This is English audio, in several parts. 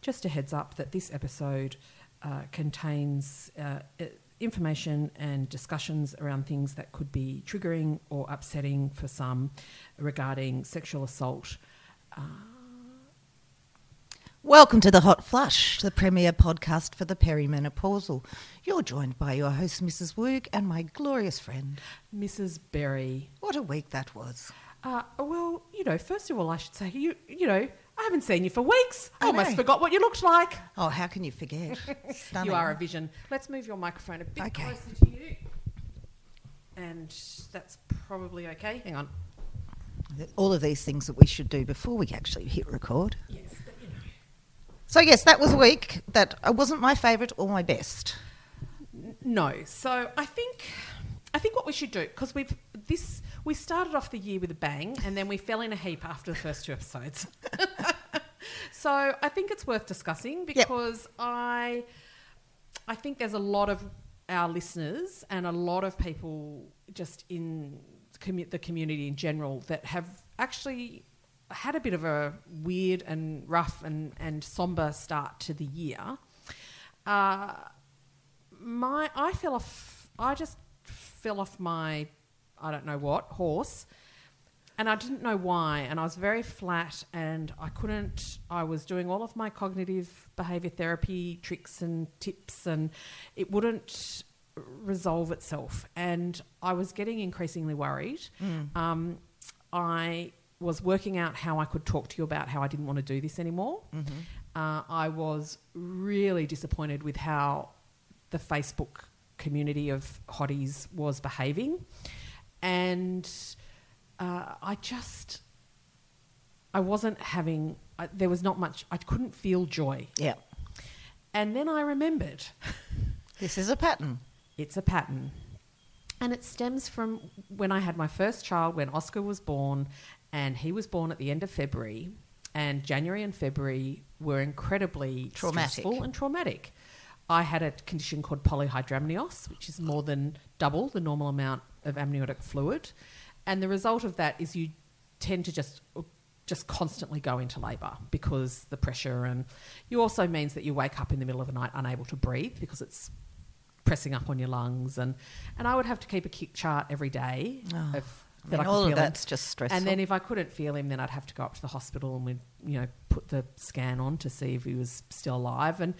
just a heads up that this episode uh, contains uh, information and discussions around things that could be triggering or upsetting for some regarding sexual assault. Welcome to the Hot Flush, the premier podcast for the perimenopausal. You're joined by your host, Mrs. Woog, and my glorious friend. Mrs. Berry. What a week that was. Uh, well, you know, first of all, I should say, you, you know, I haven't seen you for weeks. I I almost know. forgot what you looked like. Oh, how can you forget? Stunning. You are a vision. Let's move your microphone a bit Okay. closer to you. And that's probably okay. Hang on. All of these things that we should do before we actually hit record. Yes, but you know. So, yes, that was a week that uh, wasn't my favourite or my best. No. So I think I think what we should do because we've this we started off the year with a bang and then we fell in a heap after the first two episodes. so I think it's worth discussing because I I think there's a lot of our listeners and a lot of people just in commu- the community in general that have actually had a bit of a weird and rough and, and somber start to the year. Uh, my I fell off. I just fell off my I don't know what horse, and I didn't know why. And I was very flat, and I couldn't. I was doing all of my cognitive behavior therapy tricks and tips, and it wouldn't resolve itself. And I was getting increasingly worried. Um, I was working out how I could talk to you about how I didn't want to do this anymore. Uh, I was really disappointed with how the Facebook community of hotties was behaving. And uh, I just, I wasn't having, I, there was not much, I couldn't feel joy. Yeah. And then I remembered This is a pattern. it's a pattern. And it stems from when I had my first child, when Oscar was born, and he was born at the end of February. And January and February were incredibly Traumatic. stressful and traumatic. I had a condition called polyhydramnios, which is more than double the normal amount of amniotic fluid. And the result of that is you tend to just just constantly go into labour because the pressure and you also means that you wake up in the middle of the night unable to breathe because it's pressing up on your lungs and and I would have to keep a kick chart every day Oh, of I mean, all of feel him. that's just stressful. And then if I couldn't feel him, then I'd have to go up to the hospital and we'd, you know, put the scan on to see if he was still alive. And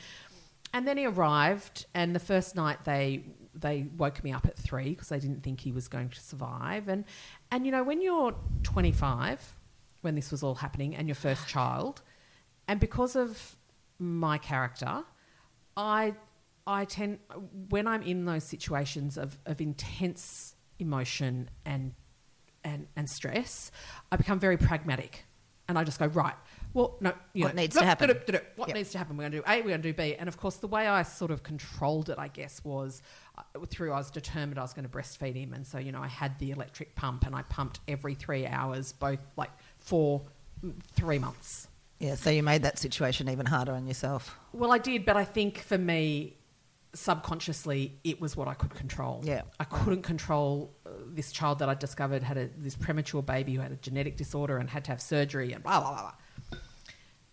and then he arrived, and the first night they they woke me up at three because they didn't think he was going to survive. And and you know, when you're 25, when this was all happening, and your first child, and because of my character, I I tend when I'm in those situations of, of intense emotion and and and stress, I become very pragmatic, and I just go right. Well, no, you What know, needs to happen? What Yep. needs to happen? We're going to do A. We're going to do B. And of course, the way I sort of controlled it, I guess, was uh, through I was determined I was going to breastfeed him, and so you know I had the electric pump, and I pumped every three hours, both like for mm, three months. yeah, so you made that situation even harder on yourself. Well, I did, but I think for me, subconsciously, it was what I could control. Yeah. I couldn't control uh, this child that I discovered had a, this premature baby who had a genetic disorder and had to have surgery and blah, blah, blah, blah.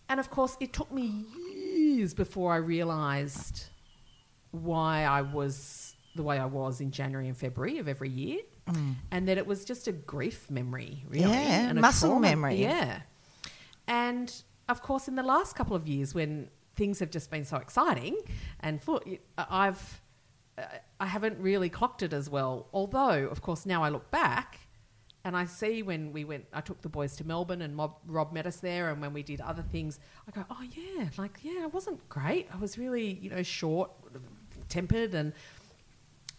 And of course, it took me years before I realised why I was the way I was in January and February of every year. And that it was just a grief memory, really. Yeah, and a muscle trauma- memory. Yeah. And of course, in the last couple of years, when things have just been so exciting, and full, I've uh, I haven't really clocked it as well. Although, of course, now I look back and I see when we went, I took the boys to Melbourne and Mob, Rob met us there, and when we did other things, I go, oh yeah, like yeah, it wasn't great. I was really you know short tempered, and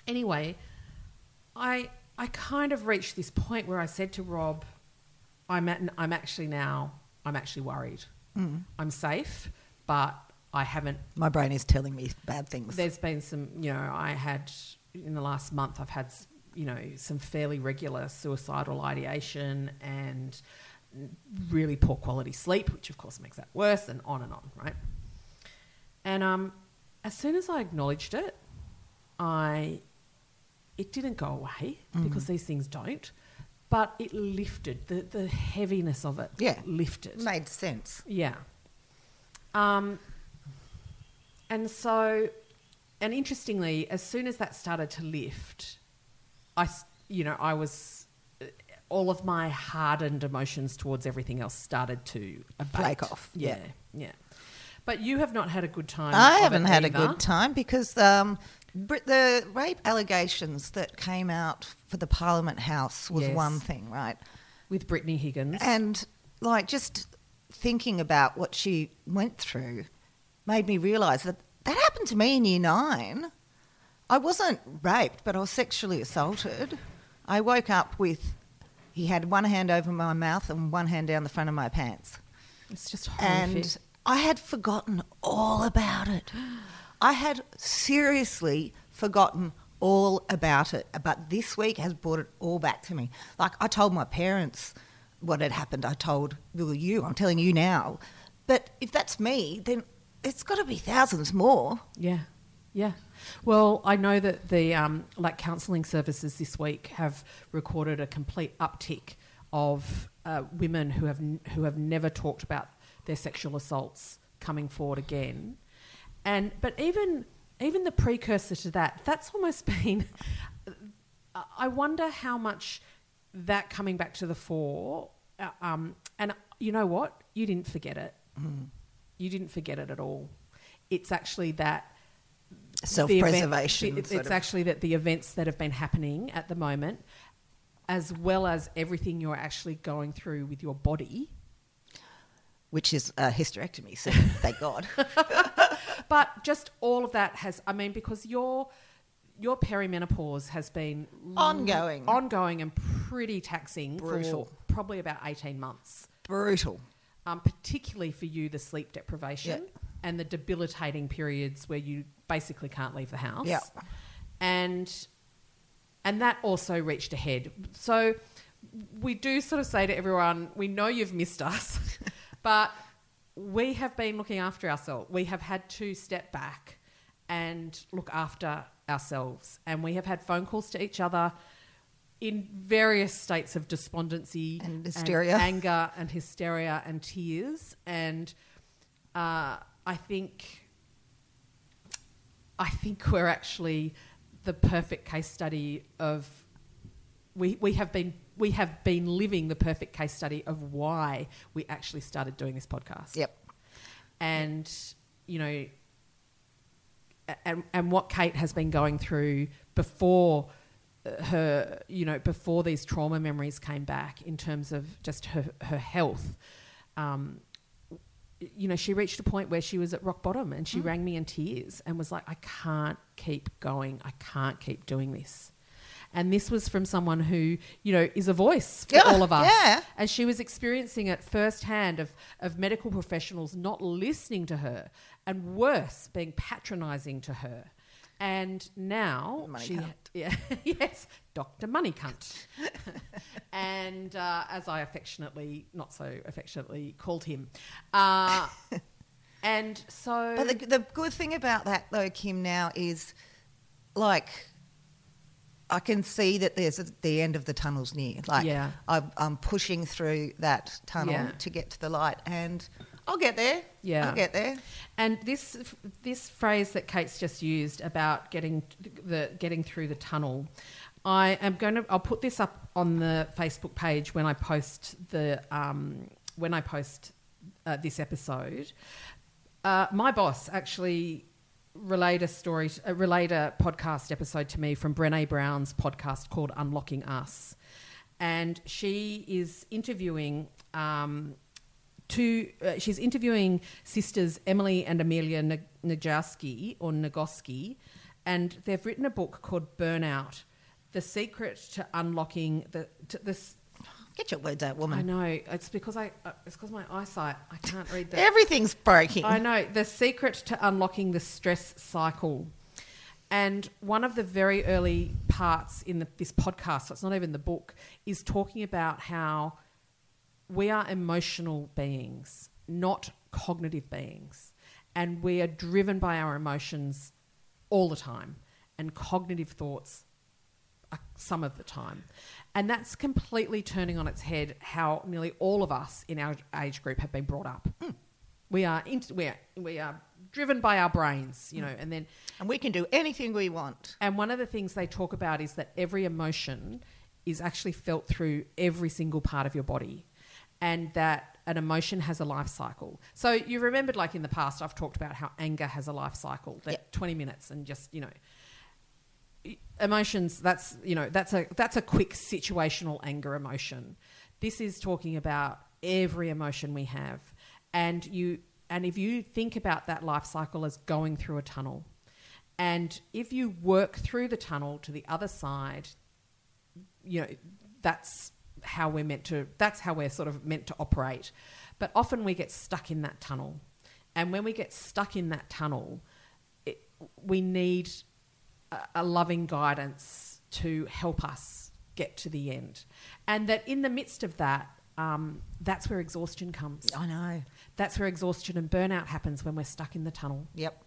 anyway, I I kind of reached this point where I said to Rob, I'm at, I'm actually now I'm actually worried. I'm safe, but I haven't. My brain is telling me bad things. There's been some, you know, I had in the last month. I've had, you know, some fairly regular suicidal ideation and really poor quality sleep, which of course makes that worse, and on and on, right? And um, as soon as I acknowledged it, I it didn't go away because these things don't, but it lifted the the heaviness of it. Yeah. lifted. Made sense. Yeah. Um, and so, and interestingly, as soon as that started to lift, I, you know, I was, all of my hardened emotions towards everything else started to abate. Break off, Yeah, yeah. yeah. But you have not had a good time. I haven't had a good time because um, the rape allegations that came out for the Parliament House was Yes. one thing, right? with Brittany Higgins. And like just thinking about what she went through made me realise that that happened to me in year nine. I wasn't raped, but I was sexually assaulted. I woke up with he had one hand over my mouth and one hand down the front of my pants. it's just horrific. And I had forgotten all about it. I had seriously forgotten all about it. But this week has brought it all back to me. Like I told my parents what had happened. I told well, you. I'm telling you now. But if that's me, then it's got to be thousands more. Yeah, yeah. Well, I know that the um, like counselling services this week have recorded a complete uptick of uh, women who have n- who have never talked about their sexual assaults coming forward again, and but even even the precursor to that, that's almost been. I wonder how much that coming back to the fore, uh, um, and you know what? You didn't forget it. You didn't forget it at all. It's actually that Self event- preservation. the- It's, actually that the events that have been happening at the moment, as well as everything you're actually going through with your body, which is a hysterectomy. So thank God. but just all of that has. I mean, because your your perimenopause has been Ongoing. ongoing, and pretty taxing Brutal. for probably about eighteen months. Brutal. Um, particularly for you, the sleep deprivation Yeah. and the debilitating periods where you basically can't leave the house. Yeah. and and that also reached ahead. So we do sort of say to everyone, we know you've missed us, but we have been looking after ourselves. We have had to step back and look after ourselves, and we have had phone calls to each other in various states of despondency And hysteria. anger and hysteria and tears and uh, I think I think we're actually the perfect case study of we, we have been we have been living the perfect case study of why we actually started doing this podcast. Yep. And you know and, and what Kate has been going through before her, you know, before these trauma memories came back in terms of just her, her health. Um, you know, she reached a point where she was at rock bottom and she rang me in tears and was like, I can't keep going. I can't keep doing this. And this was from someone who, you know, is a voice for Yeah, all of us. yeah. And she was experiencing it firsthand of, of medical professionals not listening to her and worse, being patronizing to her. And now Money she, cunt. yeah, yes, Dr. Money Cunt. and uh, as I affectionately, not so affectionately, called him. Uh, and so. But the, the good thing about that, though, Kim, now is like I can see that there's a, the end of the tunnel's near. Like Yeah. I'm, I'm pushing through that tunnel Yeah. to get to the light, and I'll get there. Yeah. I'll get there. And this this phrase that Kate's just used about getting the getting through the tunnel, I am going to. I'll put this up on the Facebook page when I post the um, when I post uh, this episode. Uh, my boss actually relayed a story, uh, relayed a podcast episode to me from Brené Brown's podcast called Unlocking Us, and she is interviewing. Um, two, uh, she's interviewing sisters Emily and Amelia N- or Nagoski, and they've written a book called Burnout: The Secret to Unlocking the to this. Get your words out, woman. I know it's because I uh, it's because my eyesight I can't read the Everything's breaking. I know the secret to unlocking the stress cycle. And one of the very early parts in the, this podcast, so it's not even the book, is talking about how we are emotional beings, not cognitive beings. And we are driven by our emotions all the time, and cognitive thoughts some of the time. And that's completely turning on its head how nearly all of us in our age group have been brought up. Hmm. We are int- we are we are driven by our brains, you know, and then And we can do anything we want. and one of the things they talk about is that every emotion is actually felt through every single part of your body. And that an emotion has a life cycle. So you remembered, like in the past, I've talked about how anger has a life cycle that Yep. 20 minutes and just, you know, emotions that's you know that's a that's a quick situational anger emotion this is talking about every emotion we have and you and if you think about that life cycle as going through a tunnel and if you work through the tunnel to the other side you know that's how we're meant to that's how we're sort of meant to operate. But often we get stuck in that tunnel. And when we get stuck in that tunnel it, we need a, a loving guidance to help us get to the end. And that in the midst of that um, that's where exhaustion comes. I know. that's where exhaustion and burnout happens when we're stuck in the tunnel. Yep.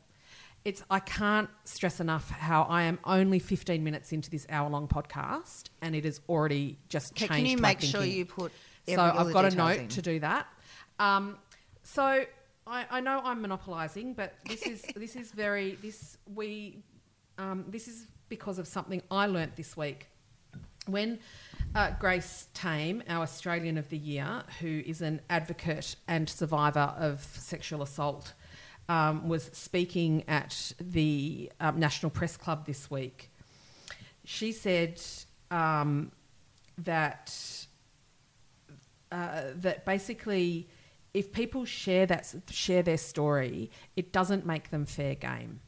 It's I can't stress enough how I am only 15 minutes into this hour long podcast and it has already just Okay, changed can you make sure you put so I've got a note in? to do that. Um, so I, I know I'm monopolizing but this is this is very this we um, this is because of something I learnt this week. When uh, Grace Tame, our Australian of the Year, who is an advocate and survivor of sexual assault, um, was speaking at the um, National Press Club this week. She said um, that uh, that basically, if people share that share their story, it doesn't make them fair game,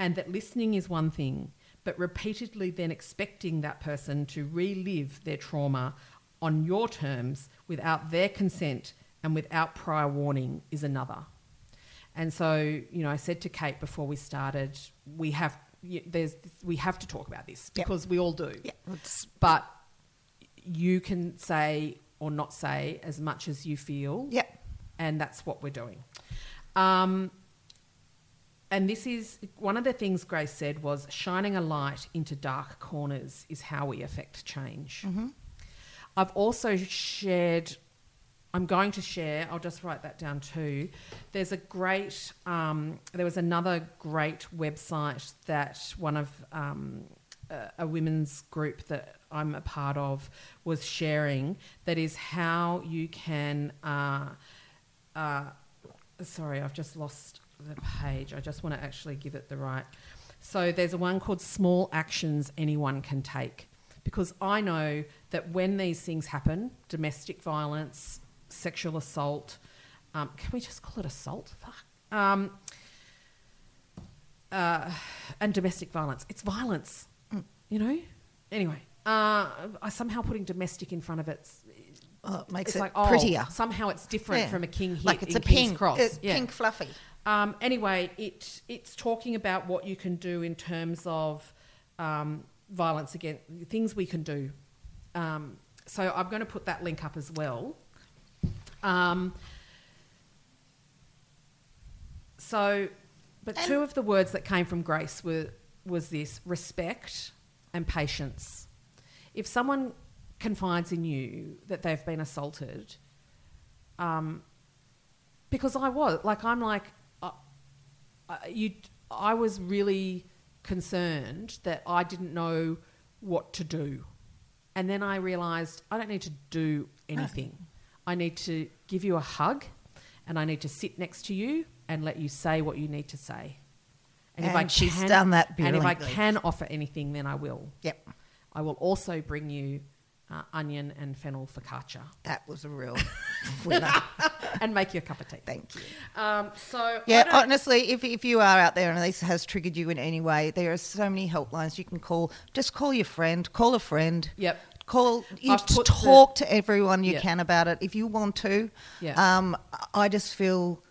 and that listening is one thing, but repeatedly then expecting that person to relive their trauma on your terms without their consent and without prior warning is another. And so, you know, I said to Kate before we started, we have there's we have to talk about this Yep. because we all do. Yeah, But you can say or not say as much as you feel. Yep. And that's what we're doing. Um, and this is one of the things Grace said was shining a light into dark corners is how we affect change. I've also shared, I'm going to share, I'll just write that down too. There's a great, um, there was another great website that one of um, a, a women's group that I'm a part of was sharing that is how you can. Uh, uh, sorry, I've just lost the page. I just want to actually give it the right. So there's a one called Small Actions Anyone Can Take. Because I know that when these things happen, domestic violence, sexual assault, um, can we just call it assault? Fuck. Um, uh, and domestic violence. It's violence, you know? Anyway, uh, I somehow putting domestic in front of it oh, makes it's it like oh, prettier. somehow it's different Yeah. from a king hit like it's a King's pink, Cross. it's Yeah. pink fluffy. Um, anyway, it it's talking about what you can do in terms of um, violence against things we can do. Um, so I'm going to put that link up as well. Um, so, but And- two of the words that came from Grace were was this respect and patience. If someone confides in you that they've been assaulted, um, because I was like I'm like uh, uh, you. I was really concerned that I didn't know what to do, and then I realised I don't need to do anything. I need to give you a hug, and I need to sit next to you and let you say what you need to say. And she's done that And if I can offer anything, then I will. Yep, I will also bring you uh, onion and fennel focaccia that was a real winner. and make you a cup of tea. Thank you. Um, so Yeah, honestly, if, if you are out there and this has triggered you in any way, there are so many helplines you can call. Just call your friend, call a friend. Yep. Call you put the- talk to everyone you Yeah. can about it if you want to. Yeah. Um, I just feel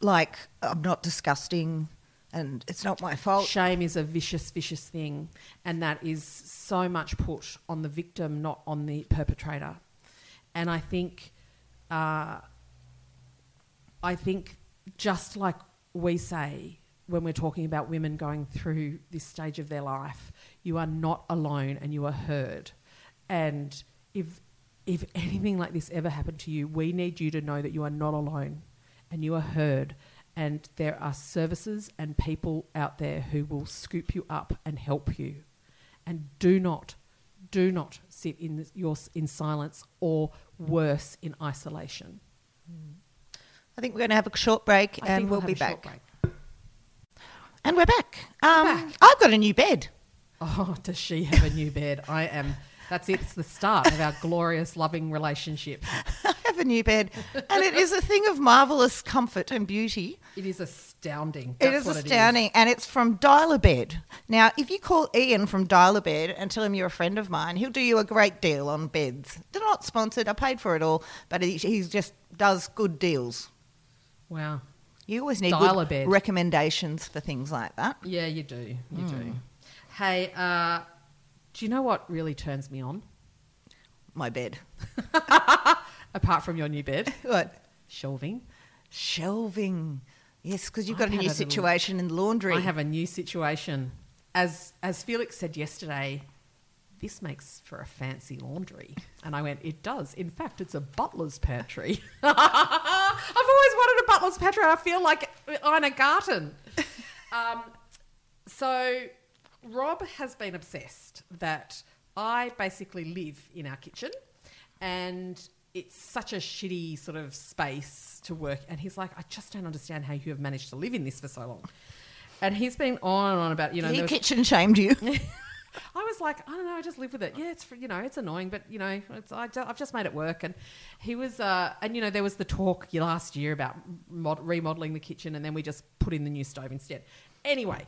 like I'm not disgusting, and it's not my fault. Shame is a vicious, vicious thing, and that is so much put on the victim, not on the perpetrator. And I think, uh, I think, just like we say when we're talking about women going through this stage of their life, you are not alone, and you are heard. And if if anything like this ever happened to you, we need you to know that you are not alone, and you are heard. And there are services and people out there who will scoop you up and help you. And do not, do not sit in this- your in silence or worse in isolation. I think we're going to have a short break I and think we'll, be back. And we're back. Um, back. I've got a new bed. Oh, does she have a new bed? I am. That's it. It's the start of our glorious, loving relationship. I have a new bed, and it is a thing of marvelous comfort and beauty. It is astounding. It That's is what astounding, and it's from Dial a Bed. Now, if you call Ian from Dial a Bed and tell him you're a friend of mine, he'll do you a great deal on beds. They're not sponsored. I paid for it all, but he, he just does good deals. Wow. You always need good recommendations for things like that. Yeah, you do. You Hmm. do. Hey, uh, do you know what really turns me on? My bed. Apart from your new bed, What? shelving. Shelving. Yes, because you've I've got a had new a little- situation in the laundry. I have a new situation. As as Felix said yesterday, this makes for a fancy laundry. And I went, it does. In fact, it's a butler's pantry. I've always wanted a butler's pantry. I feel like I'm in a garden. Um, so Rob has been obsessed that I basically live in our kitchen and it's such a shitty sort of space to work. And he's like, I just don't understand how you have managed to live in this for so long. And he's been on and on about, you know, he was- kitchen shamed you. I was like, I don't know, I just live with it. Yeah, it's you know, it's annoying, but you know, it's, I, have just made it work. And he was, uh, and you know, there was the talk last year about mod- remodeling the kitchen, and then we just put in the new stove instead. Anyway,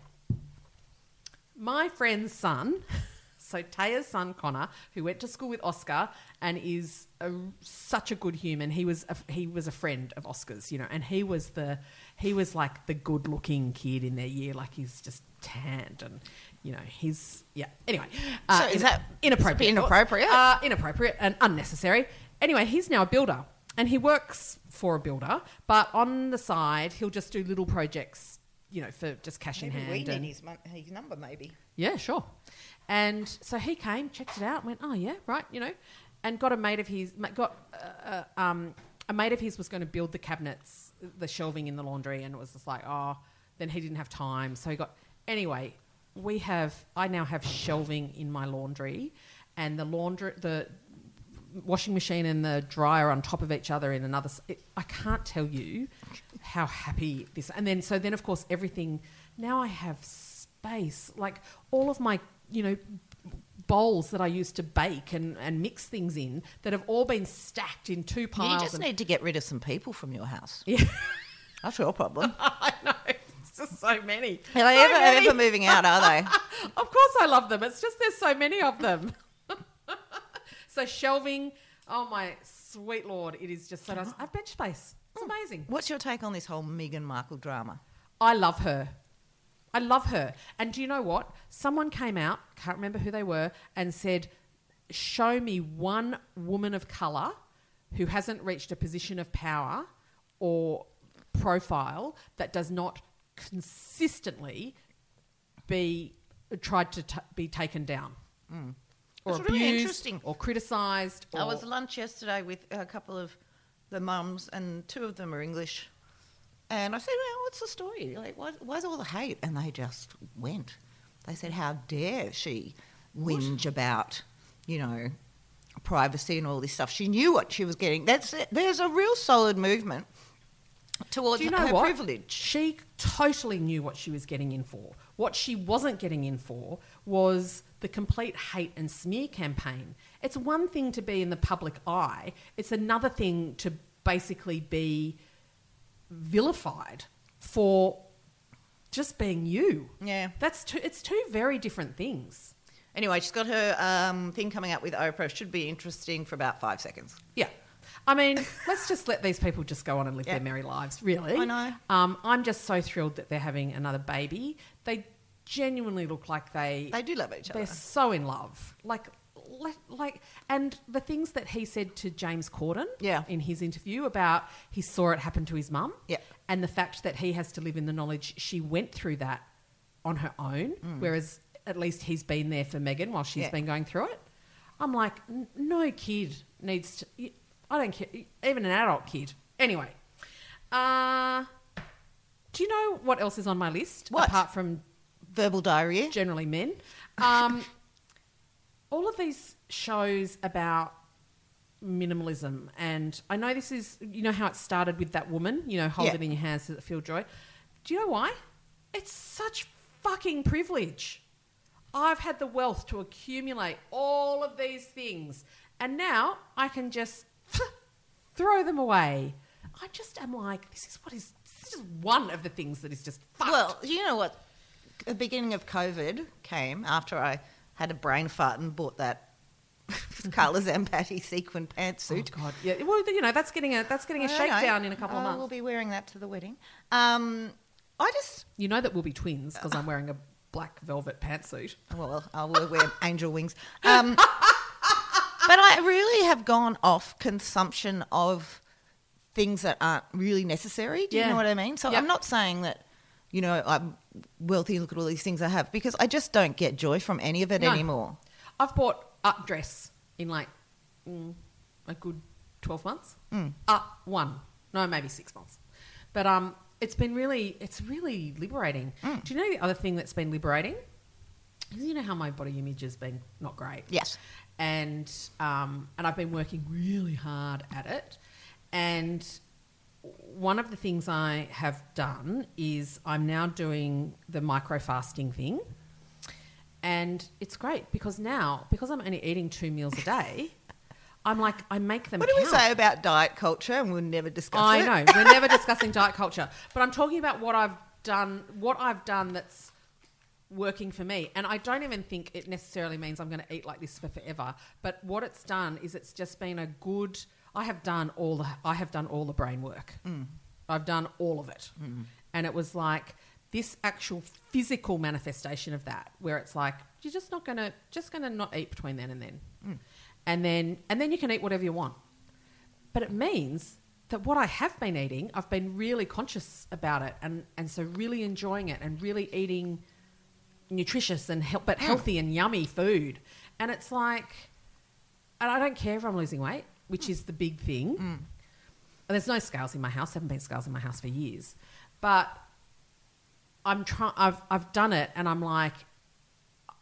my friend's son, so Taya's son Connor, who went to school with Oscar and is a, such a good human. He was a, he was a friend of Oscar's, you know, and he was the he was like the good looking kid in their year, like he's just tanned and you know he's yeah. Anyway, uh, So is in- that- inappropriate? it's a bit inappropriate? Uh, inappropriate and unnecessary. Anyway, he's now a builder and he works for a builder, but on the side he'll just do little projects, you know, for just cash in hand. we need and- his, mon- his number, maybe. yeah, sure. And so he came, checked it out, went, oh yeah, right, you know, and got a mate of his, got uh, uh, um, a mate of his was going to build the cabinets, the shelving in the laundry, and it was just like, oh, then he didn't have time, so he got. Anyway, we have, I now have shelving in my laundry, and the laundry, the washing machine and the dryer on top of each other in another. It, I can't tell you how happy this. And then so then of course everything. Now I have space, like all of my you know bowls that I used to bake and, and mix things in that have all been stacked in two piles. You just need to get rid of some people from your house. yeah, That's your problem. I know. It's just so many. Are they So ever, many. ever moving out, are they? Of course, I love them. It's just there's so many of them. so shelving, oh my sweet lord, it is just so nice. I have bench space. It's amazing. What's your take on this whole Meghan Markle drama? I love her. I love her. And do you know what? Someone came out, can't remember who they were, and said, Show me one woman of colour who hasn't reached a position of power or profile that does not consistently be tried to t- be taken down. Or Mm. That's abused, really interesting. or criticised. I or- was at lunch yesterday with a couple of the mums, and two of them are English. And I said, well, what's the story? Like, why, why's all the hate? And they just went. They said, how dare she whinge about, you know, privacy and all this stuff. She knew what she was getting. That's it. There's a real solid movement towards you know her what? privilege. She totally knew what she was getting in for. What she wasn't getting in for was the complete hate and smear campaign. It's one thing to be in the public eye, it's another thing to basically be vilified for just being you. Yeah. That's two, it's two very different things. Anyway, she's got her um, thing coming up with Oprah. Should be interesting for about five seconds. Yeah. I mean, let's just let these people just go on and live Yeah. their merry lives, really. I know. Um, I'm just so thrilled that they're having another baby. They genuinely look like they, They do love each other. they're so in love. Like, like, like, and the things that he said to James Corden Yeah. in his interview about he saw it happen to his mum Yeah. and the fact that he has to live in the knowledge she went through that on her own, whereas at least he's been there for Meghan while she's Mm. Yeah. been going through it. I'm like, "N- no kid needs to. I don't care, even an adult kid. Anyway, Uh, do you know what else is on my list What? apart from Verbal diarrhea. generally men? Um, all of these shows about minimalism, and I know this is you know how it started with that woman, you know, hold Yeah. it in your hands to feel joy. Do you know why? It's such fucking privilege. I've had the wealth to accumulate all of these things, and now I can just throw them away. I just am like, this is what is. This is one of the things that is just fucked. Well, you know what? The beginning of COVID came after I had a brain fart and bought that Carla Zampatti sequin oh pantsuit. god, yeah. Well, you know that's getting a that's getting a know. shakedown in a couple of months. We'll be wearing that to the wedding. Um, I just, You know that we'll be twins because I'm wearing a black velvet pantsuit. well, I will wear angel wings. Um, but I really have gone off consumption of things that aren't really necessary. Do you Yeah. know what I mean? So Yep. I'm not saying that, you know, I'm wealthy, look at all these things I have, because I just don't get joy from any of it No. anymore. I've bought a dress in like mm, a good twelve months. Mm. Uh, one, no, maybe six months. But um, it's been really, it's really liberating. Mm. Do you know the other thing that's been liberating? You know how my body image has been not great. Yes. and um, and I've been working really hard at it. And one of the things I have done is I'm now doing the micro fasting thing, and it's great because now because I'm only eating two meals a day, I'm like I make them. What do we say about diet culture? And we'll never discuss I it. I know we're never discussing diet culture, but I'm talking about what I've done. What I've done that's working for me, and I don't even think it necessarily means I'm going to eat like this for forever. But what it's done is it's just been a good. I have done all the. I have done all the brain work. Mm. I've done all of it, mm. and it was like this actual physical manifestation of that, where it's like you're just not going to just going to not eat between then and then, mm. and then and then you can eat whatever you want. But it means that what I have been eating, I've been really conscious about it, and and so really enjoying it, and really eating nutritious and hel- but healthy and yummy food. And it's like, and I don't care if I'm losing weight, which is the big thing. And there's no scales in my house. Haven't been scales in my house for years, but I'm trying. I've I've done it, and I'm like.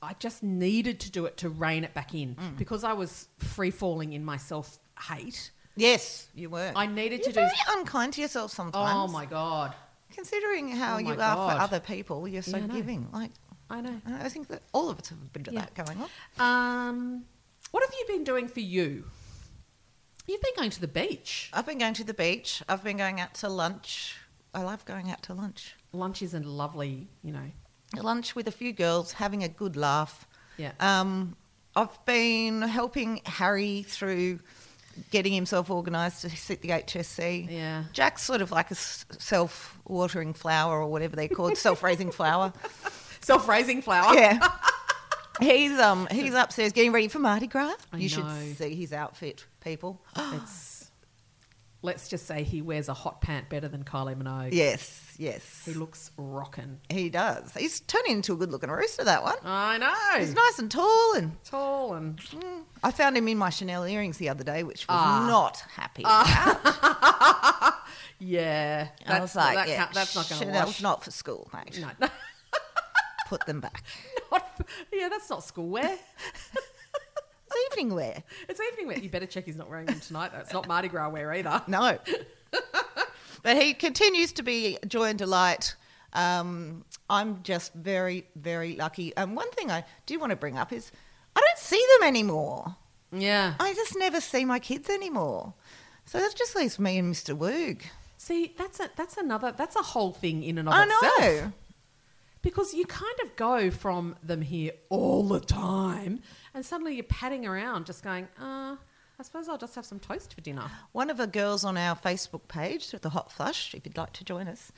I just needed to do it to rein it back in because I was free falling in my self hate. Yes, you were. I needed You're to do- very unkind to yourself sometimes. Oh my god! Considering how Oh you are God. for other people, you're so Yeah, giving. Like, I know. I think that all of us have a bit of Yeah. that going on. Um, what have you been doing for you? You've been going to the beach. I've been going to the beach. I've been going out to lunch. I love going out to lunch. Lunch is a lovely, you know. Lunch with a few girls, having a good laugh. Yeah. Um, I've been helping Harry through getting himself organised to sit the HSC. Yeah. Jack's sort of like a self-watering flower or whatever they're called, self-raising flower. Self-raising flower. Yeah. He's um he's upstairs getting ready for Mardi Gras. I you know. should see his outfit, people. It's. Let's just say he wears a hot pant better than Kylie Minogue. yes, yes. He looks rockin'. He does. He's turning into a good-looking rooster. That one. I know. He's nice and tall, and Tall and mm, I found him in my Chanel earrings the other day, which was Ah. not happy. about. yeah. I was like, that yeah, that's not going to Chanel's wash. not for school, mate. No, Put them back. yeah, that's not school wear. It's evening wear. It's evening wear. You better check he's not wearing them tonight. It's not Mardi Gras wear either. No. but he continues to be joy and delight. Um, I'm just very, very lucky. And one thing I do want to bring up is I don't see them anymore. Yeah. I just never see my kids anymore. So that just leaves me and Mr. Woog. See, that's a, that's another that's a whole thing in and of I itself. know. Because you kind of go from them here all the time, and suddenly you're padding around, just going, uh, I suppose I'll just have some toast for dinner. One of the girls on our Facebook page, the Hot Flush, if you'd like to join us,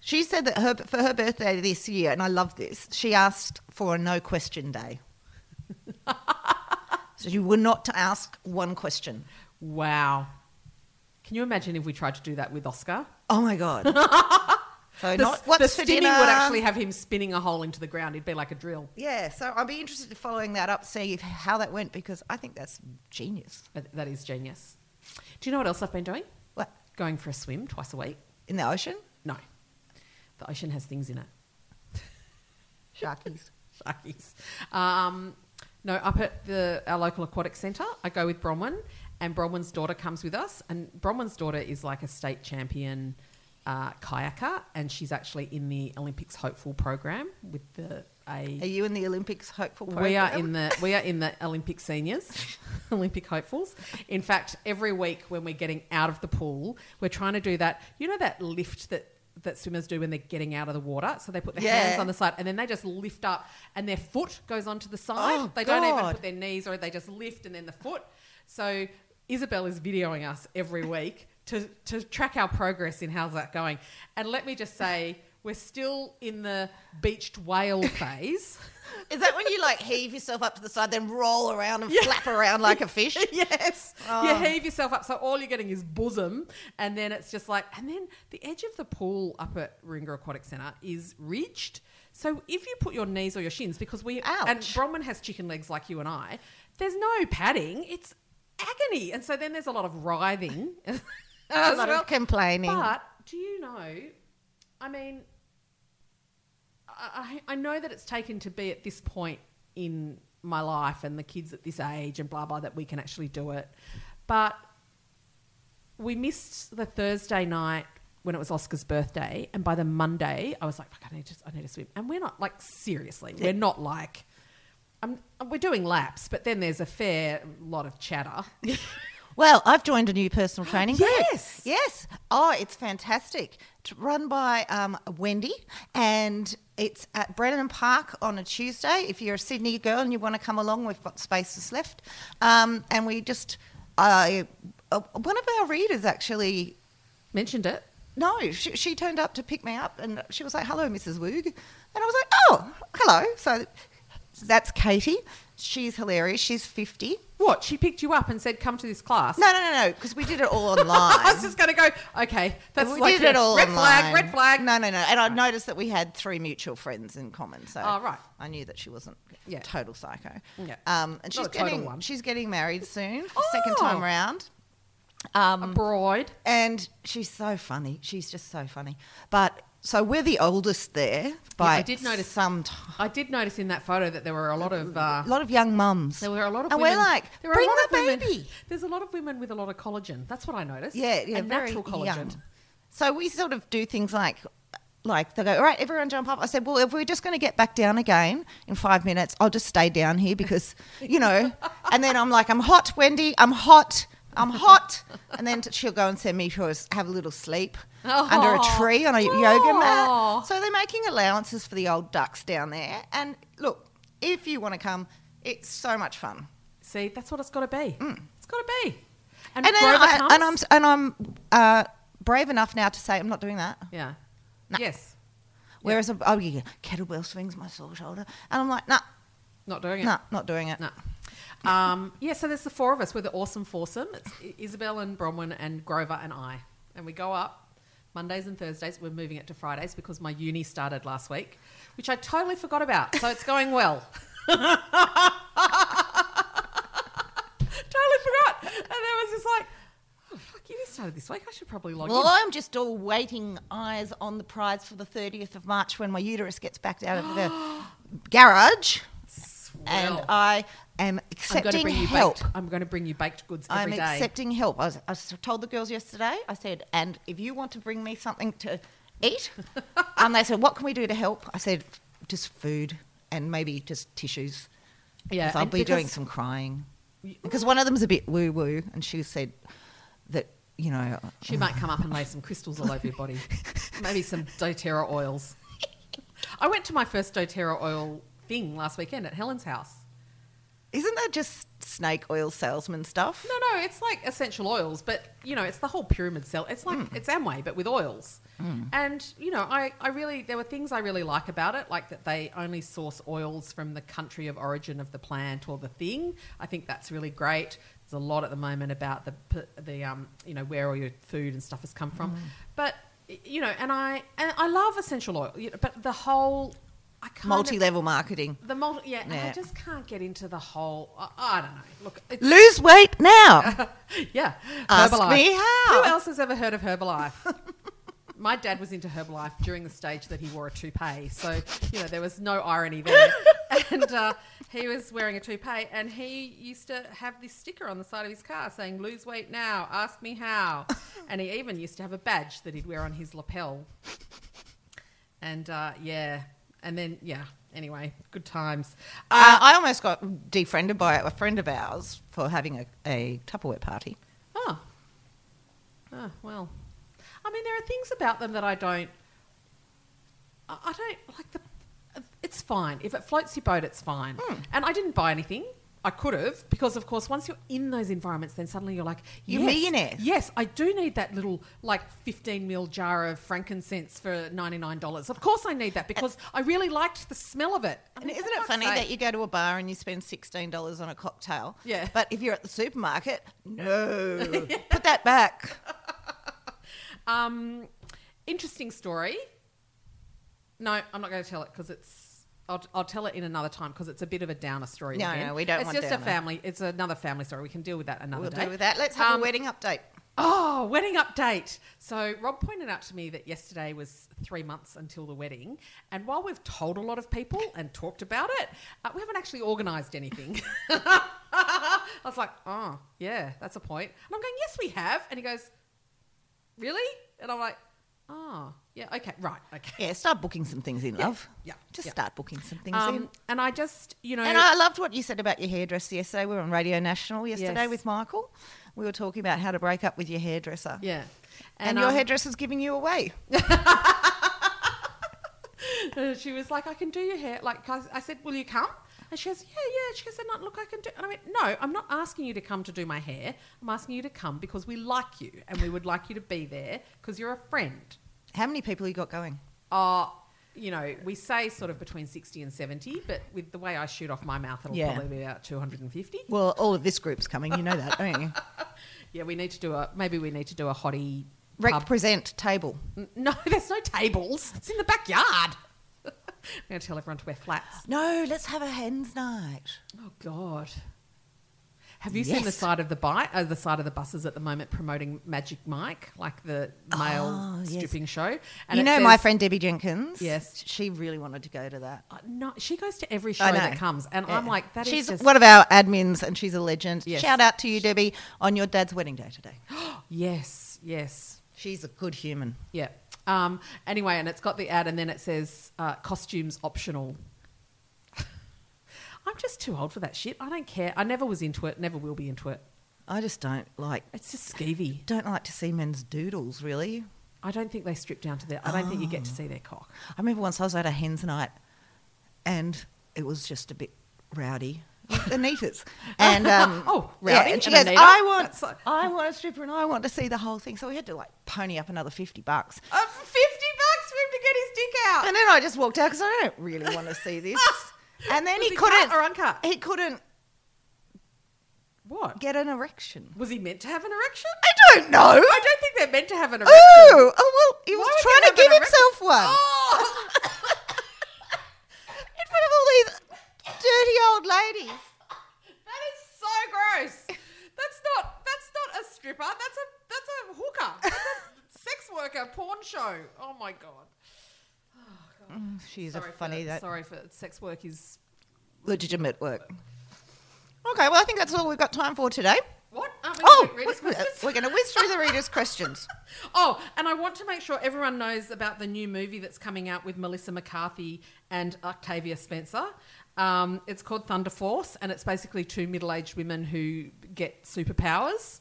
she said that her, for her birthday this year, and I love this, she asked for a no question day. so you were not to ask one question. Wow. Can you imagine if we tried to do that with Oscar? Oh my god! so The, not what's the for spinning dinner? would actually have him spinning a hole into the ground. It'd be like a drill. yeah. So I'd be interested in following that up, see if, how that went because I think that's genius. But that is genius. Do you know what else I've been doing? What? Going for a swim twice a week. In the ocean? No, the ocean has things in it. Sharkies. Sharkies. Um, no, up at the our local aquatic centre, I go with Bronwyn, and Bronwyn's daughter comes with us. And Bronwyn's daughter is like a state champion uh, kayaker, and she's actually in the Olympics hopeful program with the Are you in the Olympics hopeful program? We are in the we are in the Olympic seniors, Olympic hopefuls. In fact, every week when we're getting out of the pool, we're trying to do that. You know that lift that that swimmers do when they're getting out of the water. So they put their Yeah. hands on the side and then they just lift up, and their foot goes onto the side. Oh, they don't even put their knees, or they just lift and then the foot. So Isabel is videoing us every week to to track our progress in how's that going. And let me just say. We're still in the beached whale phase. Is that when you like heave yourself up to the side, then roll around and flap around like a fish? yes. Oh. You heave yourself up, so all you're getting is bosom, and then it's just like, and then the edge of the pool up at Ringa Aquatic Centre is ridged. So if you put your knees or your shins, because we and Ouch. Bronwyn has chicken legs like you and I, there's no padding. It's agony, and so then there's a lot of writhing, A lot well. of complaining. But do you know? I mean, I, I I know that it's taken to be at this point in my life and the kids at this age and blah blah that we can actually do it, but we missed the Thursday night when it was Oscar's birthday, and by the Monday I was like, "Fuck, I need to, I need to swim." And we're not like seriously, we're not like. I'm, we're doing laps, but then there's a fair lot of chatter. Well, I've joined a new personal training group. Yes. Yes. Oh, it's fantastic. It's run by um, Wendy, and it's at Brennan Park on a Tuesday. If you're a Sydney girl and you want to come along, we've got spaces left. Um, and we just, I, uh, one of our readers actually Mentioned it. no, she, she turned up to pick me up and she was like, hello, Mrs. Woog. And I was like, oh, hello. So that's Katie. She's hilarious. She's 50. What? She picked you up and said, "Come to this class." No, no, no, no, because we did it all online. I was just going to go. Okay, that's we like did it all red online. flag. Red flag. No, no, no. And I noticed that we had three mutual friends in common. So Oh, right. I knew that she wasn't Yeah. total psycho. Yeah. Um, and she's Not a total getting one. she's getting married soon, for second Oh. time round. A Um, bride. and she's so funny. She's just so funny. But so we're the oldest there by I did notice- some time. I did notice in that photo that there were a lot of. Uh, A lot of young mums. there were a lot of And women. we're like, there bring a the women, baby. There's a lot of women with a lot of collagen. That's what I noticed. Yeah, yeah, and natural collagen. young. So we sort of do things like, like they go, all right, everyone jump up. I said, well, if we're just going to get back down again in five minutes, I'll just stay down here because, you know. and then I'm like, I'm hot, Wendy. I'm hot. I'm hot. and then she'll go and send me to have a little sleep under a Oh. tree on a yoga Oh. mat. So they're making allowances for the old ducks down there. And look, if you want to come, it's so much fun. See, that's what it's got to be. It's got to be. And, Mm. And, then I, and I'm and I'm uh, brave enough now to say I'm not doing that. Yeah. Nah. Yes. Whereas a, oh, yeah, kettlebell swings my sore shoulder, and I'm like, nah, Not doing it. nah, not doing it. No. Um, yeah, so there's the four of us. We're the awesome foursome. It's Isabel and Bronwyn and Grover and I. And we go up Mondays and Thursdays. We're moving it to Fridays because my uni started last week, which I totally forgot about. So it's going well. totally forgot. And then I was just like, oh, fuck, uni started this week. I should probably log Well, in. Well, I'm just all waiting, eyes on the prize for the 30th of March when my uterus gets backed out of the garage, and Well, I am I'm accepting bring you help. baked. I'm going to bring you baked goods I'm every day. accepting help. I, was, I told the girls yesterday. I said, and if you want to bring me something to eat, and they said, what can we do to help? I said, just food and maybe just tissues. yeah, I'll be doing some crying. Because one of them's a bit woo woo, and she said that you know She might come up and lay some crystals all over your body. Maybe some doTERRA oils. I went to my first doTERRA oil thing last weekend at Helen's house. isn't that just snake oil salesman stuff? No, no, it's like essential oils, but you know, it's the whole pyramid cell. It's like hmm. it's Amway, but with oils. Hmm. And you know, I, I really there were things I really like about it, like that they only source oils from the country of origin of the plant or the thing. I think that's really great. There's a lot at the moment about the p- the um you know where all your food and stuff has come from, hmm. but y- you know, and I and I love essential oil, you know, but the whole Kind of- marketing. the multi, yeah, and I just can't get into the whole. I, I don't know. Look, it's, Lose weight now. yeah. Ask Herbalife. me how. Who else has ever heard of Herbalife? my dad was into Herbalife during the stage that he wore a toupee, so you know there was no irony there. and uh, he was wearing a toupee, and he used to have this sticker on the side of his car saying "Lose weight now, ask me how," and he even used to have a badge that he'd wear on his lapel. And uh, yeah, and then yeah. Anyway, good times. Uh, uh, I almost got defriended by a friend of ours for having a, a Tupperware party. Oh. Oh, well. I mean, there are things about them that I don't. I I don't like the. It's fine. If it floats your boat, it's fine. Hmm. And I didn't buy anything. I could have, because of course, once you're in those environments, then suddenly you're like, You're yes, millionaires. Yes, I do need that little like 15 mil jar of frankincense for $99. Of course, I need that because I really liked the smell of it. I And isn't it funny sake. that you go to a bar and you spend sixteen dollars on a cocktail? Yeah. But if you're at the supermarket, no, put that back. Um, interesting story. No, I'm not going to tell it because it's. I'll, I'll tell it in another time because it's a bit of a downer story. No, again. no, we don't It's want just downer. a family. It's another family story. We can deal with that another We'll day. do with that. Let's have Um, a wedding update. Oh, wedding update. So Rob pointed out to me that yesterday was three months until the wedding, and while we've told a lot of people and talked about it, uh, we haven't actually organised anything. I was like, oh, yeah, that's a point. And I'm going, yes, we have. And he goes, really? And I'm like, oh, yeah, okay, right, okay. Yeah, start booking some things in, love. yeah, Just yeah. start booking some things in. Um, and I just, you know, And I loved what you said about your hairdresser yesterday. We were on Radio National yesterday Yes. with Michael. We were talking about how to break up with your hairdresser. yeah. And, your um, hairdresser's giving you away. She was like, I can do your hair. Like, I, I said, Will you come? And she goes, Yeah, yeah. She goes, not, Look, I can do. And I went, No, I'm not asking you to come to do my hair. I'm asking you to come because we like you and we would like you to be there because you're a friend. How many people you got going? Uh, you know, we say sort of between 60 and 70, but with the way I shoot off my mouth, it'll Yeah. probably be about 250. Well, all of this group's coming. You know that, don't you? Yeah, we need to do a, maybe we need to do a hottie pub Represent table. No, there's no tables. It's in the backyard. I'm going to tell everyone to wear flats. No, let's have a hens night. Oh God. Have you seen the Yes. side of the bike, uh, the side of the buses at the moment promoting Magic Mike, like the male Oh, yes. stripping show? you it know my says- friend Debbie Jenkins? Yes. She really wanted to go to that. Uh, no, she goes to every show I know. that comes, and I'm Yeah. like, that is she's just one of our admins and she's a legend. Yes. Shout out to you, Debbie, on your dad's wedding day today. yes, yes, She's a good human. yeah. Um, anyway, and it's got the ad, and then it says uh, costumes optional. I'm just too old for that shit. I don't care. I never was into it. Never will be into it. I just don't like It's just skeevy. don't like to see men's doodles really. I don't think they strip down to their. I don't think you get to see their cock. I remember once I was at a hens night and it was just a bit rowdy. Anita's. And um, Oh, yeah, and she and goes, Anita? I want like- I want a stripper and I want to see the whole thing. So we had to like pony up another fifty bucks. Uh, Fifty bucks for him to get his dick out. And then I just walked out because I don't really want to see this. And then Was he couldn't or uncut? He couldn't What? get an erection. Was he meant to have an erection? I don't know. I don't think they're meant to have an erection. Oh, oh well, he was would trying to give himself one Oh! in front of all these old ladies. that is so gross. That's not. That's not a stripper. That's a. That's a hooker. That's a sex worker porn show. Oh my god. Oh, She's Sorry a funny that Sorry for sex work is legitimate work. Okay, well, I think that's all we've got time for today. what? Aren't we Oh, gonna read we're, we're going to whiz through the readers' questions. Oh, and I want to make sure everyone knows about the new movie that's coming out with Melissa McCarthy and Octavia Spencer. Um, it's called Thunder Force, and it's basically two middle-aged women who get superpowers.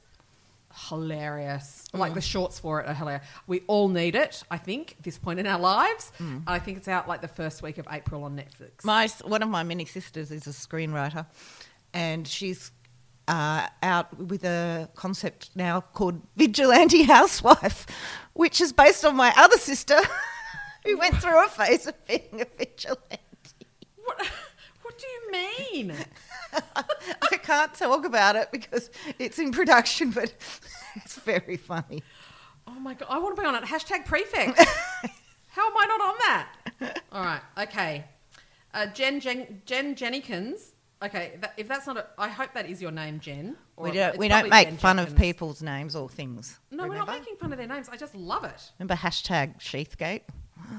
Hilarious! Like the shorts for it are hilarious. We all need it, I think, at this point in our lives. I think it's out like the first week of April on Netflix. My one of my many sisters is a screenwriter, and she's uh, out with a concept now called Vigilante Housewife, which is based on my other sister, who went through a phase of being a vigilante. what? What do you mean? I can't talk about it because it's in production, but it's very funny. Oh my god! I want to be on it. Hashtag prefect. How am I not on that? All right. Okay. Uh, Jen, Jen Jen Jennykins. Okay. That, if that's not, a, I hope that is your name, Jen. We don't, we don't make Jen fun of people's names or things. No, we're not making fun of their names. I just love it. Remember hashtag Sheathgate?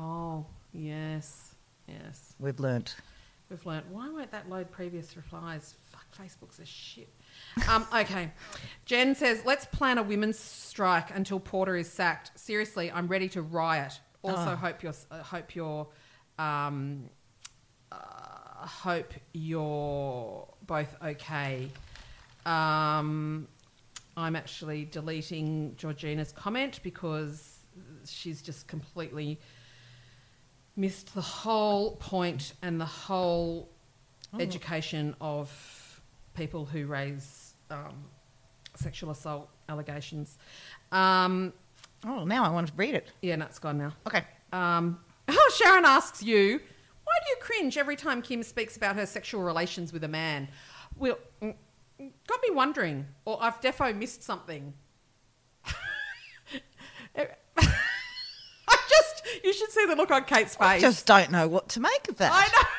Oh, yes. Yes. We've learnt. We've learnt. Why won't that load previous replies? Fuck, Facebook's a shit. Um, okay. Jen says, let's plan a women's strike until Porter is sacked. Seriously, I'm ready to riot. Also, Oh. hope you're, uh, hope you're, um, uh, hope you're both okay. Um, I'm actually deleting Georgina's comment because she's just completely missed the whole point and the whole Oh. education of people who raise um, sexual assault allegations. Um, Oh, now I want to read it. yeah, no, it's gone now. Okay. Um, oh, Sharon asks you, why do you cringe every time Kim speaks about her sexual relations with a man? Well, mm, got me wondering, or I've defo missed something. I you should see the look on Kate's face. I just don't know what to make of that. I know.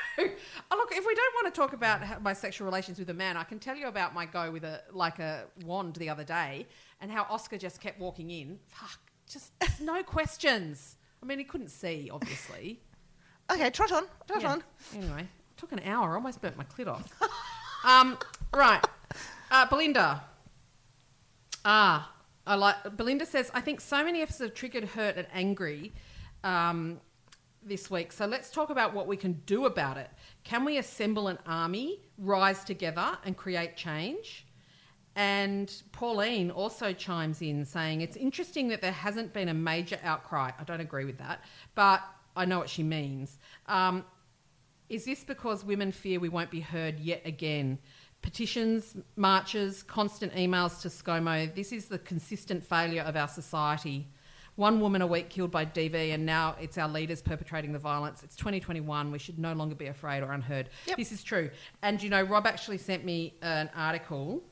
Oh, look, if we don't want to talk about my sexual relations with a man, I can tell you about my go with a like a wand the other day, and how Oscar just kept walking in. Fuck, just no questions. I mean, he couldn't see, obviously. Okay, trot on. Trot Yeah. on. Anyway, took an hour. Almost burnt my clit off. um, right, uh, Belinda. Ah, I like. Belinda says, I think so many of us are triggered, hurt, and angry um, this week. So let's talk about what we can do about it. Can we assemble an army, rise together, and create change? And Pauline also chimes in saying it's interesting that there hasn't been a major outcry. I don't agree with that, but I know what she means. Um, is this because women fear we won't be heard yet again? Petitions, marches, constant emails to ScoMo. This is the consistent failure of our society. One woman a week killed by DV, and now it's our leaders perpetrating the violence. It's 2021. We should no longer be afraid or unheard. Yep. This is true. And you know, Rob actually sent me an article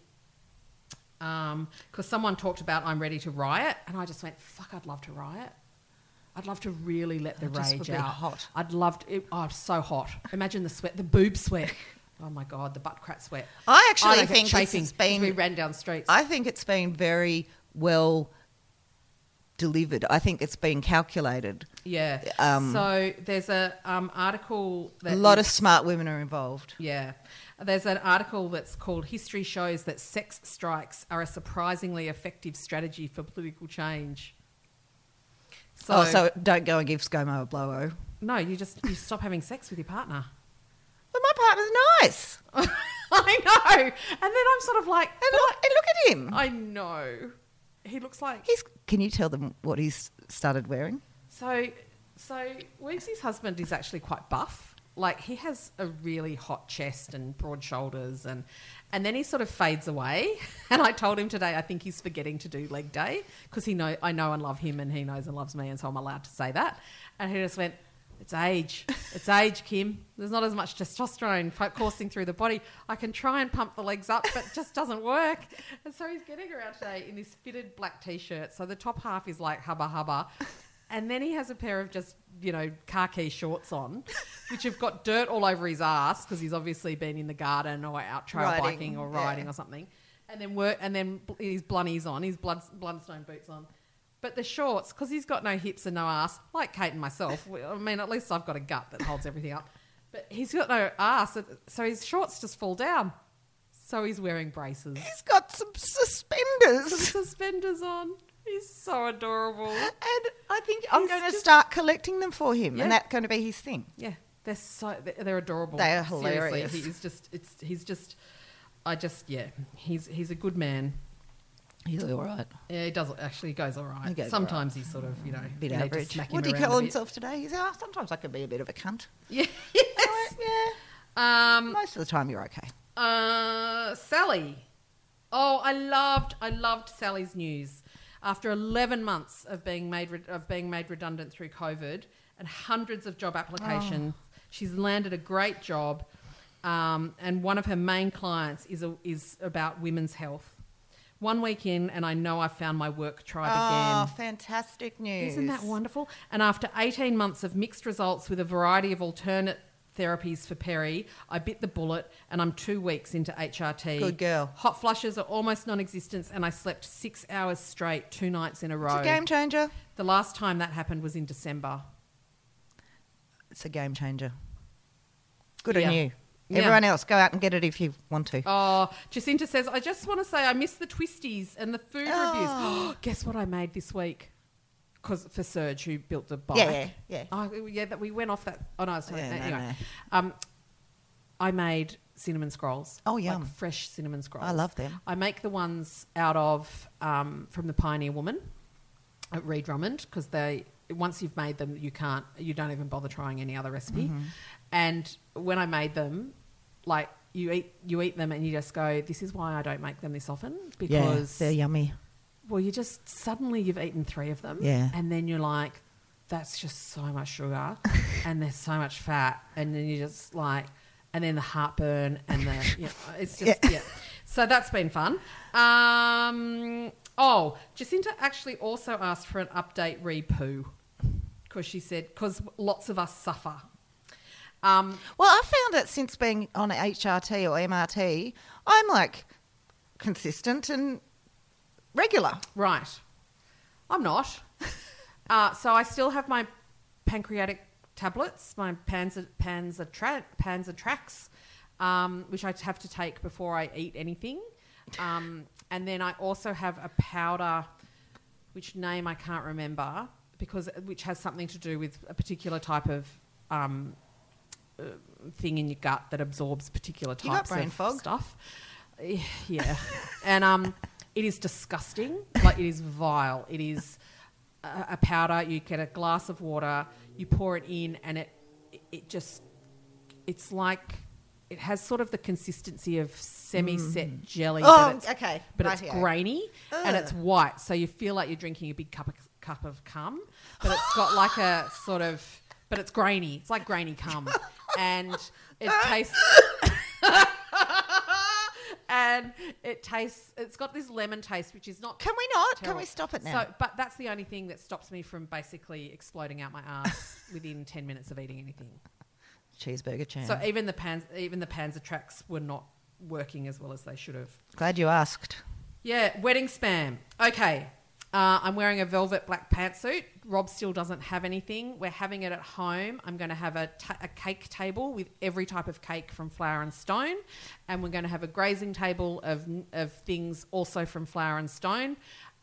um, because someone talked about I'm ready to riot, and I just went, "Fuck, I'd love to riot. I'd love to really let the rage out. hot. I'd love to. It, oh, it's so hot. Imagine the sweat, the boob sweat. Oh my god, the butt crack sweat. I actually don't think this chafing has as been- we ran down streets. I think it's been very well delivered. I think it's been calculated. yeah. um, so there's a um, article that a lot is- of smart women are involved. Yeah. There's an article that's called History Shows That Sex Strikes Are a Surprisingly Effective Strategy for Political Change. So, oh, so don't go and give ScoMo a blow. no, you just you stop having sex with your partner. But my partner's nice. I know. And then I'm sort of like, And look, and look at him. I know. He looks like He's. Can you tell them what he's started wearing? so. So Weeksy's husband is actually quite buff. Like he has a really hot chest and broad shoulders, and and then he sort of fades away. And I told him today I think he's forgetting to do leg day because he know I know and love him, and he knows and loves me, and so I'm allowed to say that. And he just went. It's age. It's age, Kim. There's not as much testosterone coursing through the body. I can try and pump the legs up, but it just doesn't work. And so he's getting around today in this fitted black t-shirt. So the top half is like hubba hubba. And then he has a pair of just, you know, khaki shorts on, which have got dirt all over his ass because he's obviously been in the garden or out trail Riding, biking or riding yeah. or something. And then work, and then his blunnies on, his blood, Blundstone boots on. But the shorts, because he's got no hips and no ass, like Kate and myself. I mean, at least I've got a gut that holds everything up. But he's got no ass, so his shorts just fall down. So he's wearing braces, He's got some suspenders. some suspenders on. He's so adorable. And I think I'm He's going to just- start collecting them for him, Yeah. and that's going to be his thing. Yeah, they're so they're, adorable. They are Seriously, hilarious. He's just it's he's just I just yeah he's he's a good man. He's all right. Yeah, he does actually he goes all right. He goes all Sometimes he's sort of you know A bit you need to average. smack What him do you call himself today? He's oh, sometimes I can be a bit of a cunt. Yeah. Oh, yeah. Um. Most of the time, you're okay. Uh, Sally. Oh, I loved, I loved Sally's news. After 11 months of being made re- of being made redundant through COVID and hundreds of job applications, she's landed a great job. Um, and one of her main clients is a, is about women's health. One week in, and I know I've found my work tribe again. Oh, again. fantastic news! Isn't that wonderful? And after 18 months of mixed results with a variety of alternate therapies for Perry. I bit the bullet, and I'm two weeks into HRT. Good girl. Hot flushes are almost non-existent, and I slept six hours straight, two nights in a row. It's a game changer. The last time that happened was in December. It's a game changer. Good Yeah. on you. Yeah. Everyone else, go out and get it if you want to. Oh, Jacinta says, I just want to say I miss the twisties and the food Oh. reviews. Guess what I made this week? Because for Serge, who built the bike. Yeah, yeah, yeah. Oh, yeah, that we went off that. Oh, no. Yeah, no, anyway. no. Um, I made cinnamon scrolls. Oh, Like yum. fresh cinnamon scrolls. I love them. I make the ones out of, um, from the Pioneer Woman at Ree Drummond because they, once you've made them, you can't, you don't even bother trying any other recipe. Mm-hmm. And when I made them, like, you eat you eat them and you just go, this is why I don't make them this often because yeah, they're yummy. well, you just suddenly you've eaten three of them, Yeah. and then you're like, that's just so much sugar, and there's so much fat, and then you just like, and then the heartburn, and the you know, it's just yeah. So that's been fun. Um, oh, Jacinta actually also asked for an update re poo because she said because lots of us suffer. Um, Well, I found that since being on HRT or MRT, I'm like consistent and regular. Right. I'm not. uh, so I still have my pancreatic tablets, my Panzer, Panzer, tra- Panzer Trax, um, which I have to take before I eat anything. Um, and then I also have a powder, which name I can't remember, because which has something to do with a particular type of um, uh, thing in your gut that absorbs particular types of fog? stuff. Yeah, and um, it is disgusting. Like it is vile. It is a, a powder. You get a glass of water, you pour it in, and it it just it's like it has sort of the consistency of semi-set jelly. Oh, but it's, okay. But it's Rightio. grainy and it's white, so you feel like you're drinking a big cup of cup of cum, but it's got like a sort of, but it's grainy. It's like grainy cum, and it tastes. and it tastes. It's got this lemon taste, which is not. Can we not? Can we stop it now? So, but that's the only thing that stops me from basically exploding out my ass within ten minutes of eating anything. Cheeseburger chain. So even the pans, even the Panzer tracks were not working as well as they should have. Glad you asked. Yeah, wedding spam. Okay. Uh, I'm wearing a velvet black pantsuit. Rob still doesn't have anything. We're having it at home. I'm going to have a, a cake table with every type of cake from Flour and Stone, and we're going to have a grazing table of of things also from Flour and Stone,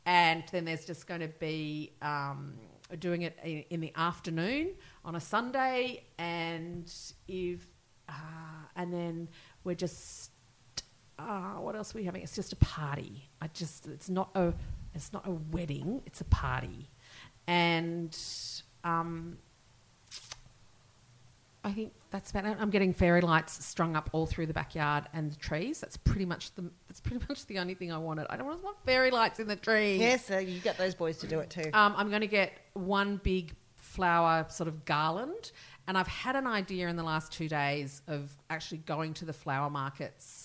and then there's just going to be um, doing it in, in the afternoon on a Sunday, and if uh, and then we're just uh, what else are we having? It's just a party. I just it's not a it's not a wedding. It's a party, and um, I think that's about it. I'm getting fairy lights strung up all through the backyard and the trees. That's pretty much the that's pretty much the only thing I wanted. I don't want want fairy lights in the trees. Yes, uh, you got those boys to do it too. Um, I'm going to get one big flower sort of garland. And I've had an idea in the last two days of actually going to the flower markets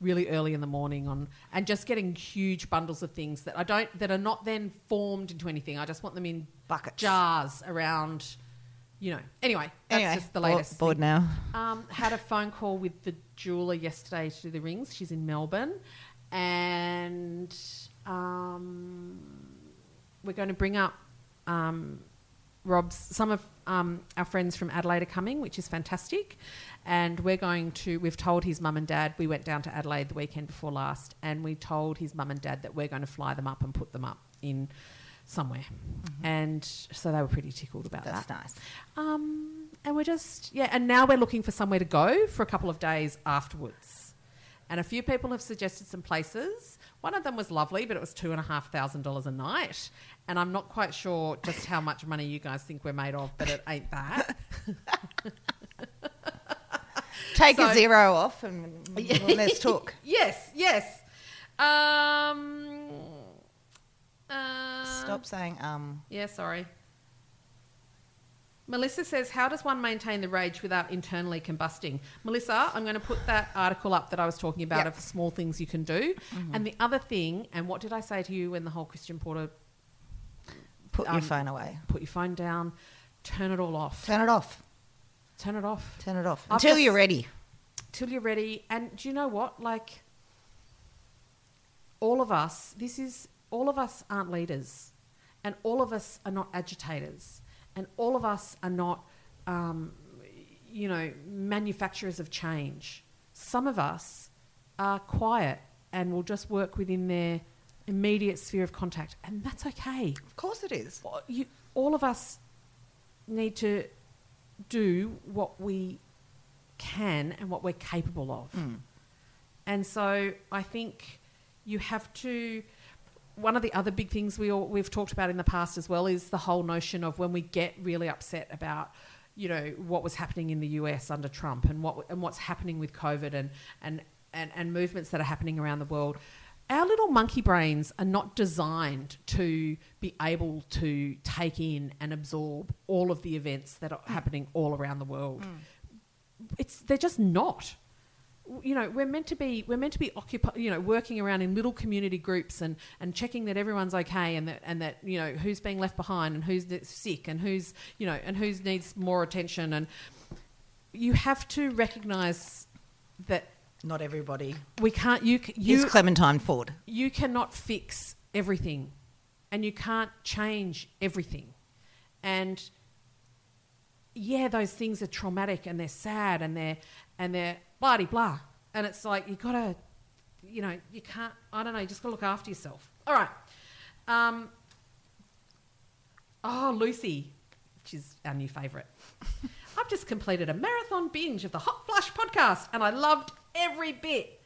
really early in the morning on and just getting huge bundles of things that I don't that are not then formed into anything. I just want them in Buckets. jars around you know. Anyway, that's anyway, just the latest. Bored thing. now. Um, had a phone call with the jeweler yesterday to do the rings. She's in Melbourne, and um, we're going to bring up um, Rob's. Some of um, our friends from Adelaide are coming, which is fantastic. And we're going to. We've told his mum and dad. We went down to Adelaide the weekend before last, and we told his mum and dad that we're going to fly them up and put them up in somewhere. And so they were pretty tickled about That's that. That's nice. Um, and we're just yeah, and now we're looking for somewhere to go for a couple of days afterwards. And a few people have suggested some places. One of them was lovely, but it was two and a half thousand dollars a night. And I'm not quite sure just how much money you guys think we're made of, but it ain't that. Take So- a zero off and let's talk. yes, yes. Um, uh, Stop saying um. Yeah, sorry. Melissa says, How does one maintain the rage without internally combusting? Melissa, I'm going to put that article up that I was talking about Yep. of small things you can do. And the other thing, and what did I say to you when the whole Christian Porter Put your Um, phone away. put your phone down, turn it all off? Turn it off. turn it off Turn it off until you're ready. till you're ready. And do you know what? Like, all of us, this is, all of us aren't leaders. And all of us are not agitators. And all of us are not, um, you know, manufacturers of change. Some of us are quiet and will just work within their immediate sphere of contact. And that's okay. Of course it is. You, all of us need to do what we can and what we're capable of. And so I think you have to. One of the other big things we all, we've talked about in the past as well is the whole notion of when we get really upset about, you know, what was happening in the US under Trump and what and what's happening with COVID and and and, and movements that are happening around the world. Our little monkey brains are not designed to be able to take in and absorb all of the events that are happening all around the world mm. it's they're just not you know we're meant to be we're meant to be occupied you know working around in little community groups and and checking that everyone's okay and that and that you know who's being left behind and who's sick and who's you know and who's needs more attention and you have to recognize that Not everybody we can't you you Clementine Ford. you cannot fix everything and you can't change everything. And yeah, those things are traumatic and they're sad and they're and they're blah blah. And it's like you gotta you know, you can't I don't know, you just gotta look after yourself. All right. Um Oh, Lucy, is our new favourite. I've just completed a marathon binge of the Hot Flush podcast and I loved every bit.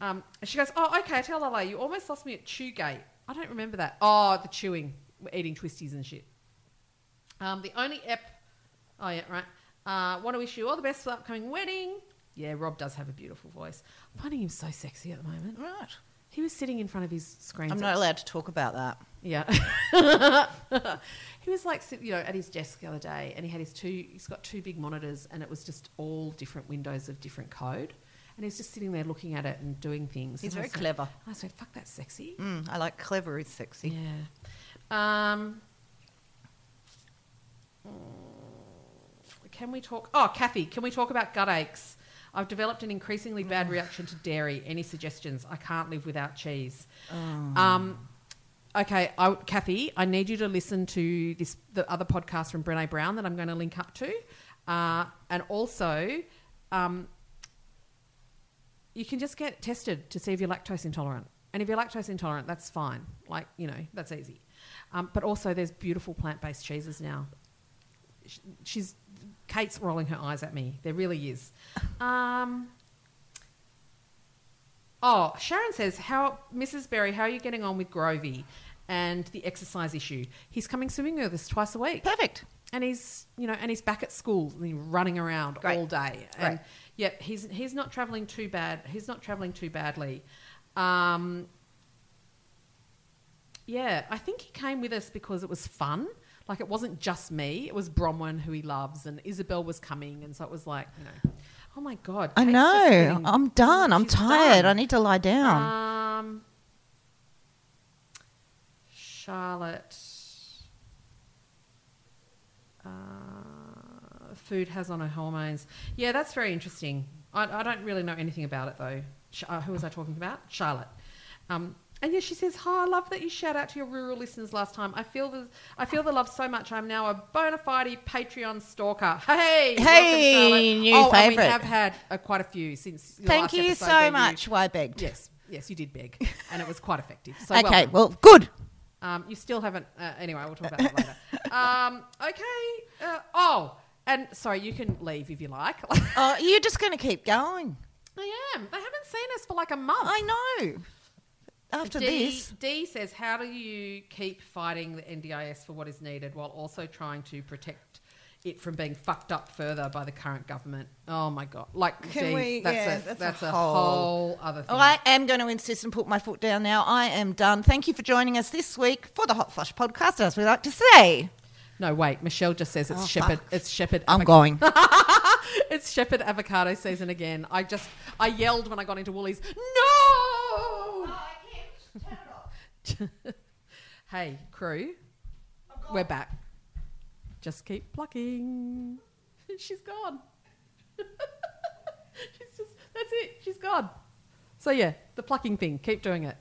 Um, she goes, Oh, okay, tell Lala, you almost lost me at Chewgate. I don't remember that. Oh, the chewing, eating twisties and shit. Um, the only ep. Oh, yeah, right. Uh, want to wish you all the best for the upcoming wedding. Yeah, Rob does have a beautiful voice. I'm finding him so sexy at the moment. Right. He was sitting in front of his screen. I'm not allowed to talk about that. Yeah. he was like, sit- you know, at his desk the other day, and he had his two. He's got two big monitors, and it was just all different windows of different code. And he was just sitting there looking at it and doing things. He's And I very was like- clever. I like, "Fuck, that's sexy." Mm, I like clever is sexy. Yeah. Um. mm, Can we talk? Oh, Kathy, can we talk about gut aches? I've developed an increasingly bad reaction to dairy. Any suggestions? I can't live without cheese. Um, okay, I, Kathy, I need you to listen to this the other podcast from Brene Brown that I'm going to link up to, uh, and also, um, you can just get tested to see if you're lactose intolerant. And if you're lactose intolerant, that's fine. Like you know, that's easy. Um, but also, there's beautiful plant-based cheeses now. She's Kate's rolling her eyes at me. There really is. Um, oh, Sharon says, "How, Mrs. Berry, how are you getting on with Grovey and the exercise issue? He's coming swimming with us twice a week, Perfect. and he's you know, and he's back at school, and he's running around Great. all day, Great. and yet he's he's not traveling too bad. He's not traveling too badly." Um, yeah, I think he came with us because it was fun. Like it wasn't just me; it was Bronwyn who he loves, and Isabel was coming, and so it was like, you know, oh my god, I Kate's just know. getting- I'm done. I'm she's tired. done. I need to lie down. Um, Charlotte. Uh, food has on her hormones. Yeah, that's very interesting. I, I don't really know anything about it though. Sh- uh, who was I talking about? Charlotte. Um, and yeah, she says, "Hi, I love that you shout out to your rural listeners last time. I feel the I feel the love so much. I'm now a bona fide Patreon stalker. Hey, Hey, Charlotte. new oh, and we have had uh, quite a few since. Thank you episode so where you- much. Why begged? Yes, yes, you did beg, and it was quite effective. So okay. welcome. Well, good. Um, you still haven't. Uh, anyway, we'll talk about that later. Um, okay. Uh, oh, and sorry, you can leave if you like. Oh, you're just going to keep going. I am. They haven't seen us for like a month. I know. After D, this, D says, "How do you keep fighting the NDIS for what is needed while also trying to protect it from being fucked up further by the current government?" Oh my god! Like, Can D, we- that's yeah, a that's that's, a a, whole- whole other thing. I am going to insist and put my foot down now. I am done. Thank you for joining us this week for the Hot Flush podcast, as we like to say. No, wait. Michelle just says it's Oh, Shepard. fuck. It's Shepard. I'm going. It's Shepard avocado season again. I just I yelled when I got into Woolies. No! hey, crew, we're back. Just keep plucking. she's gone. she's just, that's it, she's gone. So, yeah, the plucking thing, keep doing it.